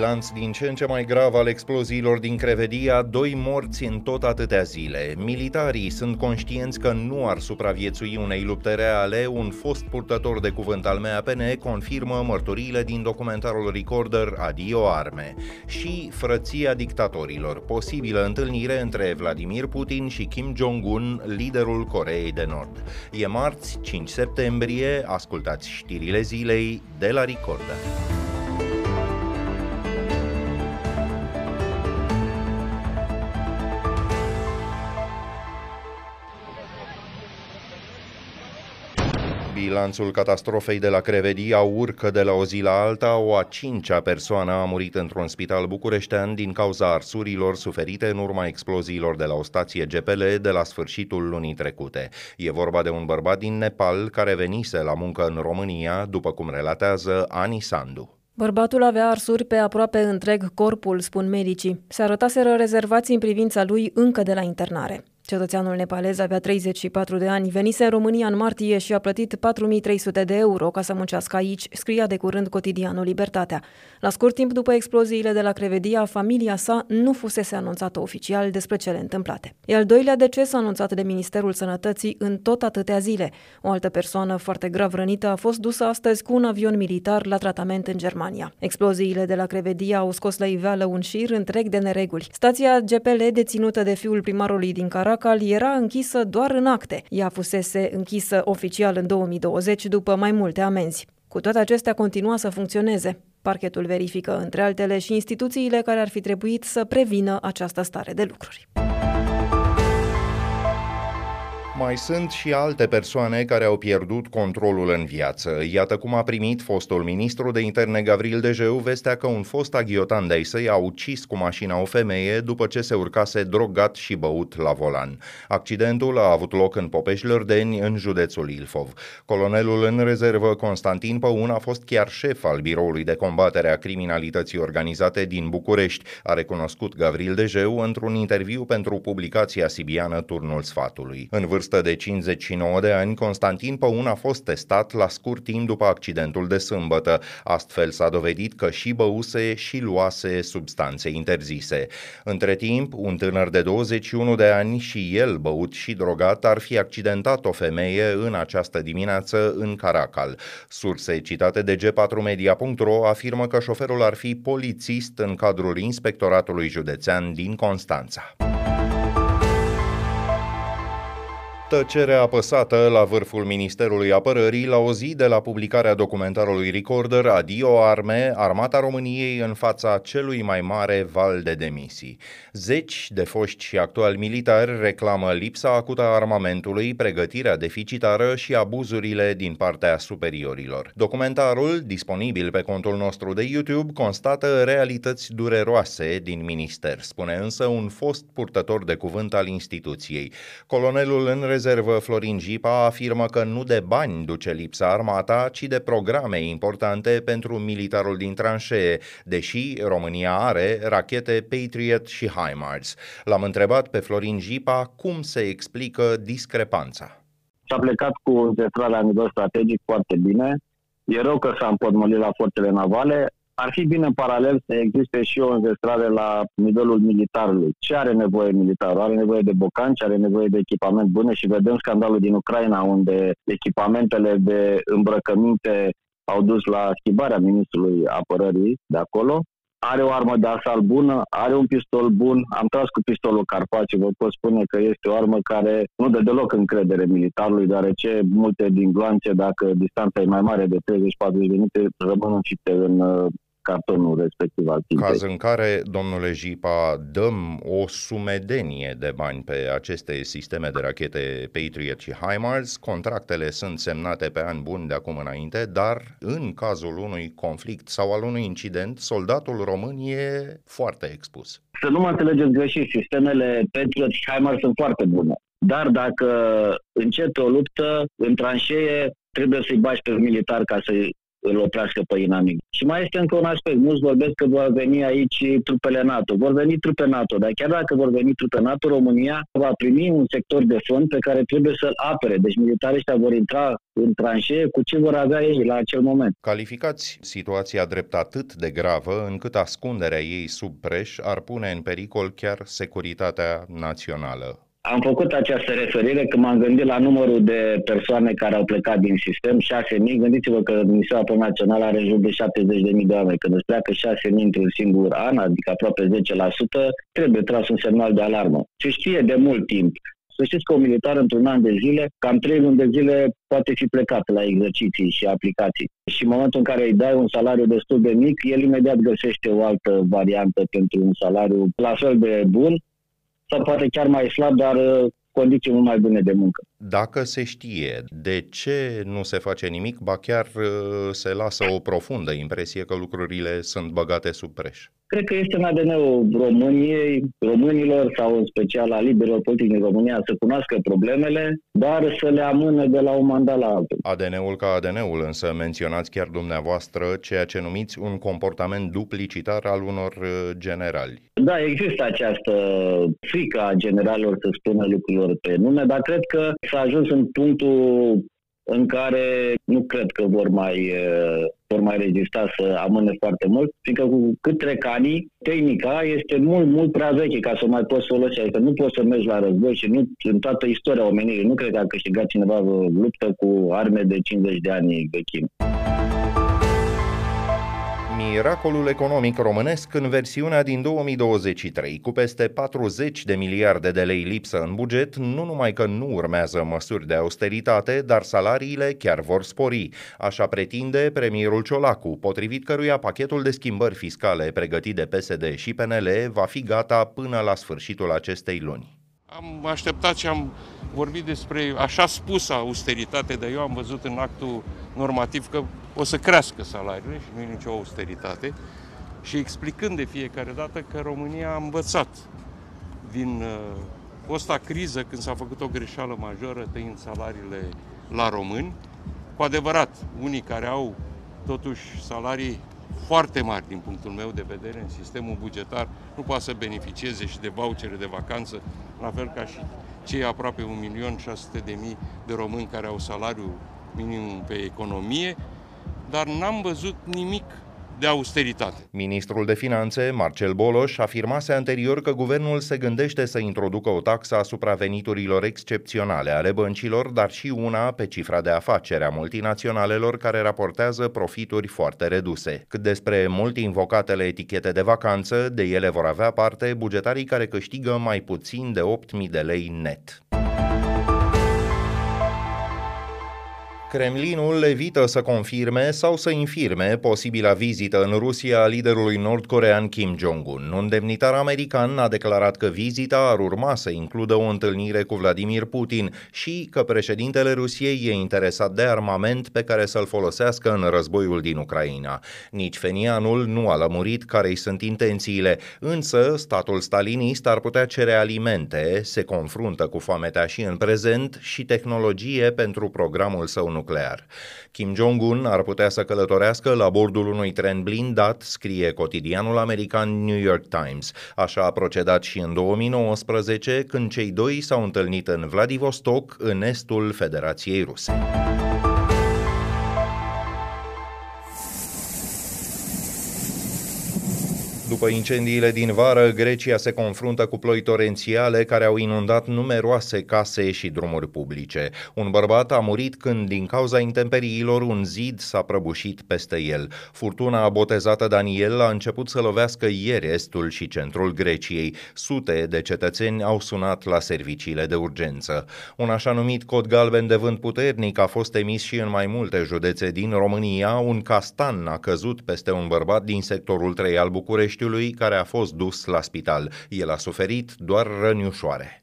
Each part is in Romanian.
Bilanț din ce în ce mai grav al exploziilor din Crevedia, doi morți în tot atâtea zile. Militarii sunt conștienți că nu ar supraviețui unei lupte reale, un fost purtător de cuvânt al MAPN confirmă mărturiile din documentarul Recorder Adio Arme. Și frăția dictatorilor, posibilă întâlnire între Vladimir Putin și Kim Jong-un, liderul Coreei de Nord. E marți, 5 septembrie, ascultați știrile zilei de la Recorder. Bilanțul catastrofei de la Crevedia urcă de la o zi la alta. O a cincea persoană a murit într-un spital bucureștean din cauza arsurilor suferite în urma exploziilor de la o stație GPL de la sfârșitul lunii trecute. E vorba de un bărbat din Nepal care venise la muncă în România, după cum relatează Ani Sandu. Bărbatul avea arsuri pe aproape întreg corpul, spun medicii. Se arătaseră rezervații în privința lui încă de la internare. Cetățeanul nepalez avea 34 de ani, venise în România în martie și a plătit 4300 de euro ca să muncească aici, scria de curând cotidianul Libertatea. La scurt timp după exploziile de la Crevedia, familia sa nu fusese anunțată oficial despre cele întâmplate. E al doilea deces anunțat de Ministerul Sănătății în tot atâtea zile. O altă persoană foarte grav rănită a fost dusă astăzi cu un avion militar la tratament în Germania. Exploziile de la Crevedia au scos la iveală un șir întreg de nereguli. Stația GPL, deținută de fiul primarului din Carac, Bacal era închisă doar în acte. Ea fusese închisă oficial în 2020 după mai multe amenzi. Cu toate acestea continua să funcționeze. Parchetul verifică, între altele, și instituțiile care ar fi trebuit să prevină această stare de lucruri. Mai sunt și alte persoane care au pierdut controlul în viață. Iată cum a primit fostul ministru de interne Gavril Dejeu vestea că un fost aghiotan de săi a ucis cu mașina o femeie după ce se urcase drogat și băut la volan. Accidentul a avut loc în Popeș-Lărdeni, în județul Ilfov. Colonelul în rezervă Constantin Păun a fost chiar șef al biroului de combatere a criminalității organizate din București, a recunoscut Gavril Dejeu într-un interviu pentru publicația sibiană Turnul Sfatului. În vârstă vârstă de 59 de ani, Constantin Păun a fost testat la scurt timp după accidentul de sâmbătă. Astfel s-a dovedit că și băuse și luase substanțe interzise. Între timp, un tânăr de 21 de ani și el băut și drogat ar fi accidentat o femeie în această dimineață în Caracal. Surse citate de g4media.ro afirmă că șoferul ar fi polițist în cadrul Inspectoratului Județean din Constanța. Tăcere apăsată la vârful Ministerului Apărării la o zi de la publicarea documentarului Recorder Adio Arme, Armata României în fața celui mai mare val de demisii. Zeci de foști și actuali militari reclamă lipsa acută a armamentului, pregătirea deficitară și abuzurile din partea superiorilor. Documentarul, disponibil pe contul nostru de YouTube, constată realități dureroase din minister, spune însă un fost purtător de cuvânt al instituției. Colonelul în rezervă Florin Gipa afirmă că nu de bani duce lipsa armata, ci de programe importante pentru militarul din tranșee, deși România are rachete Patriot și HIMARS. L-am întrebat pe Florin Gipa cum se explică discrepanța. S-a plecat cu înzestrarea la nivel strategic foarte bine. E rău că s-a împotmolit la forțele navale ar fi bine în paralel să existe și o înzestrare la nivelul militarului. Ce are nevoie militarul? Are nevoie de bocanci, are nevoie de echipament bune și vedem scandalul din Ucraina unde echipamentele de îmbrăcăminte au dus la schimbarea ministrului apărării de acolo. Are o armă de asalt bună, are un pistol bun. Am tras cu pistolul Carpace, vă pot spune că este o armă care nu dă deloc încredere militarului, deoarece multe din gloanțe, dacă distanța e mai mare de 30-40 de minute, rămân înfipte în cartonul respectiv al tintei. Caz în care, domnule Jipa, dăm o sumedenie de bani pe aceste sisteme de rachete Patriot și HIMARS, contractele sunt semnate pe ani buni de acum înainte, dar în cazul unui conflict sau al unui incident, soldatul român e foarte expus. Să nu mă înțelegeți greșit, sistemele Patriot și HIMARS sunt foarte bune. Dar dacă începe o luptă în tranșee, trebuie să-i bași pe militar ca să îl oprească pe inamic. Și mai este încă un aspect. Mulți vorbesc că vor veni aici trupele NATO. Vor veni trupe NATO, dar chiar dacă vor veni trupe NATO, România va primi un sector de fond pe care trebuie să-l apere. Deci militarii ăștia vor intra în tranșee cu ce vor avea ei la acel moment. Calificați situația drept atât de gravă încât ascunderea ei sub preș ar pune în pericol chiar securitatea națională. Am făcut această referire când m-am gândit la numărul de persoane care au plecat din sistem, 6.000. Gândiți-vă că Ministerul Apă Național are în jur de 70.000 de oameni. Când îți pleacă 6.000 într-un singur an, adică aproape 10%, trebuie tras un semnal de alarmă. Se știe de mult timp. Să știți că un militar într-un an de zile, cam 3 luni de zile poate fi plecat la exerciții și aplicații. Și în momentul în care îi dai un salariu destul de mic, el imediat găsește o altă variantă pentru un salariu la fel de bun sau poate chiar mai slab, dar uh, condiții mult mai bune de muncă. Dacă se știe de ce nu se face nimic, ba chiar uh, se lasă o profundă impresie că lucrurile sunt băgate sub preș. Cred că este în ADN-ul României, românilor sau în special a liberilor politici din România să cunoască problemele, dar să le amână de la un mandat la altul. ADN-ul ca ADN-ul, însă menționați chiar dumneavoastră ceea ce numiți un comportament duplicitar al unor uh, generali. Da, există această frică a generalilor să spună lucrurilor pe nume, dar cred că s-a ajuns în punctul în care nu cred că vor mai, vor mai rezista să amâne foarte mult, fiindcă cu cât trec ani, tehnica este mult, mult prea veche ca să mai poți folosi. Adică nu poți să mergi la război și nu, în toată istoria omenirii, nu cred că a câștigat cineva luptă cu arme de 50 de ani vechime. Miracolul economic românesc în versiunea din 2023, cu peste 40 de miliarde de lei lipsă în buget, nu numai că nu urmează măsuri de austeritate, dar salariile chiar vor spori. Așa pretinde premierul Ciolacu, potrivit căruia pachetul de schimbări fiscale pregătit de PSD și PNL va fi gata până la sfârșitul acestei luni. Am așteptat și am vorbit despre așa spusă austeritate, dar eu am văzut în actul normativ că o să crească salariile și nu e nicio austeritate. Și explicând de fiecare dată că România a învățat din uh, fosta criză când s-a făcut o greșeală majoră tăind salariile la români. Cu adevărat, unii care au totuși salarii foarte mari din punctul meu de vedere în sistemul bugetar. Nu poate să beneficieze și de vouchere de vacanță, la fel ca și cei aproape 1.600.000 de români care au salariu minim pe economie, dar n-am văzut nimic de austeritate. Ministrul de Finanțe, Marcel Boloș, afirmase anterior că guvernul se gândește să introducă o taxă asupra veniturilor excepționale ale băncilor, dar și una pe cifra de afacere a multinaționalelor care raportează profituri foarte reduse. Cât despre mult invocatele etichete de vacanță, de ele vor avea parte bugetarii care câștigă mai puțin de 8.000 de lei net. Kremlinul evită să confirme sau să infirme posibila vizită în Rusia a liderului nordcorean Kim Jong-un. Un demnitar american a declarat că vizita ar urma să includă o întâlnire cu Vladimir Putin și că președintele Rusiei e interesat de armament pe care să-l folosească în războiul din Ucraina. Nici Fenianul nu a lămurit care-i sunt intențiile, însă statul stalinist ar putea cere alimente, se confruntă cu foametea și în prezent și tehnologie pentru programul său nuclear. Kim Jong-un ar putea să călătorească la bordul unui tren blindat, scrie cotidianul american New York Times. Așa a procedat și în 2019, când cei doi s-au întâlnit în Vladivostok, în estul Federației Ruse. După incendiile din vară, Grecia se confruntă cu ploi torențiale care au inundat numeroase case și drumuri publice. Un bărbat a murit când, din cauza intemperiilor, un zid s-a prăbușit peste el. Furtuna botezată Daniel a început să lovească ieri estul și centrul Greciei. Sute de cetățeni au sunat la serviciile de urgență. Un așa numit cod galben de vânt puternic a fost emis și în mai multe județe din România. Un castan a căzut peste un bărbat din sectorul 3 al București Bucureștiului, care a fost dus la spital. El a suferit doar răni ușoare.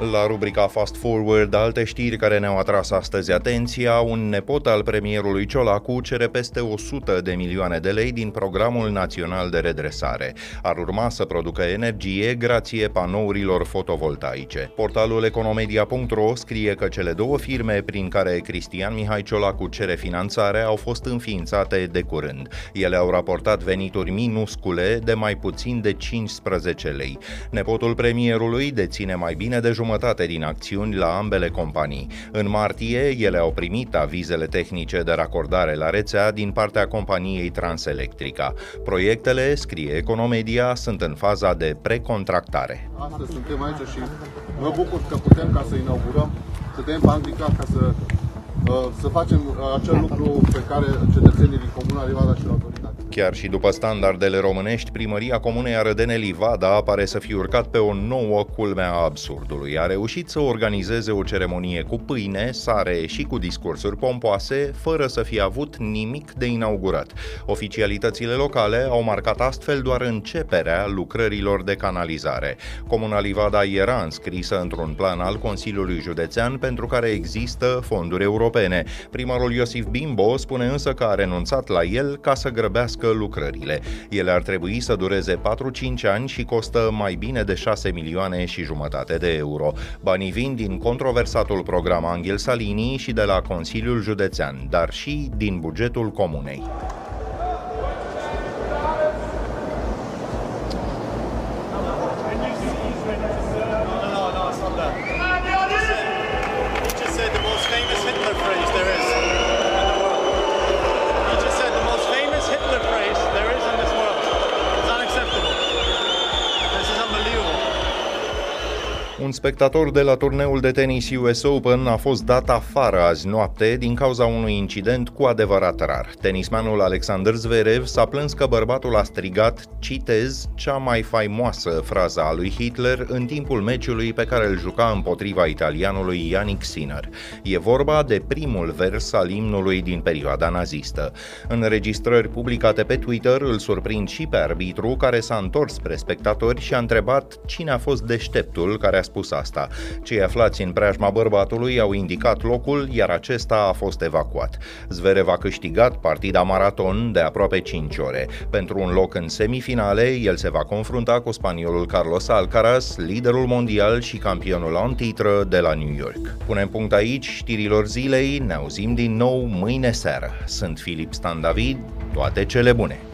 La rubrica Fast Forward, alte știri care ne-au atras astăzi atenția, un nepot al premierului Ciolacu cere peste 100 de milioane de lei din Programul Național de Redresare. Ar urma să producă energie grație panourilor fotovoltaice. Portalul economedia.ro scrie că cele două firme prin care Cristian Mihai Ciolacu cere finanțare au fost înființate de curând. Ele au raportat venituri minuscule de mai puțin de 15 lei. Nepotul premierului deține mai bine de jumătate jumătate din acțiuni la ambele companii. În martie, ele au primit avizele tehnice de racordare la rețea din partea companiei Transelectrica. Proiectele, scrie Economedia, sunt în faza de precontractare. Astăzi suntem aici și mă bucur că putem ca să inaugurăm, să dăm bandica ca să Uh, să facem uh, acel lucru pe care cetățenii din Comuna Livada și autoritate. Chiar și după standardele românești, primăria Comunei Arădene Livada pare să fi urcat pe o nouă culme a absurdului. A reușit să organizeze o ceremonie cu pâine, sare și cu discursuri pompoase, fără să fie avut nimic de inaugurat. Oficialitățile locale au marcat astfel doar începerea lucrărilor de canalizare. Comuna Livada era înscrisă într-un plan al Consiliului Județean pentru care există fonduri europene europene. Primarul Iosif Bimbo spune însă că a renunțat la el ca să grăbească lucrările. Ele ar trebui să dureze 4-5 ani și costă mai bine de 6 milioane și jumătate de euro. Banii vin din controversatul program Angel Salini și de la Consiliul Județean, dar și din bugetul comunei. Un spectator de la turneul de tenis US Open a fost dat afară azi noapte din cauza unui incident cu adevărat rar. Tenismanul Alexander Zverev s-a plâns că bărbatul a strigat, citez, cea mai faimoasă frază a lui Hitler în timpul meciului pe care îl juca împotriva italianului Yannick Sinner. E vorba de primul vers al imnului din perioada nazistă. În registrări publicate pe Twitter îl surprind și pe arbitru care s-a întors spre spectatori și a întrebat cine a fost deșteptul care a spus asta. Cei aflați în preajma bărbatului au indicat locul, iar acesta a fost evacuat. Zverev a câștigat partida maraton de aproape 5 ore. Pentru un loc în semifinale, el se va confrunta cu spaniolul Carlos Alcaraz, liderul mondial și campionul în titră de la New York. Punem punct aici știrilor zilei, ne auzim din nou mâine seară. Sunt Filip Stan David, toate cele bune!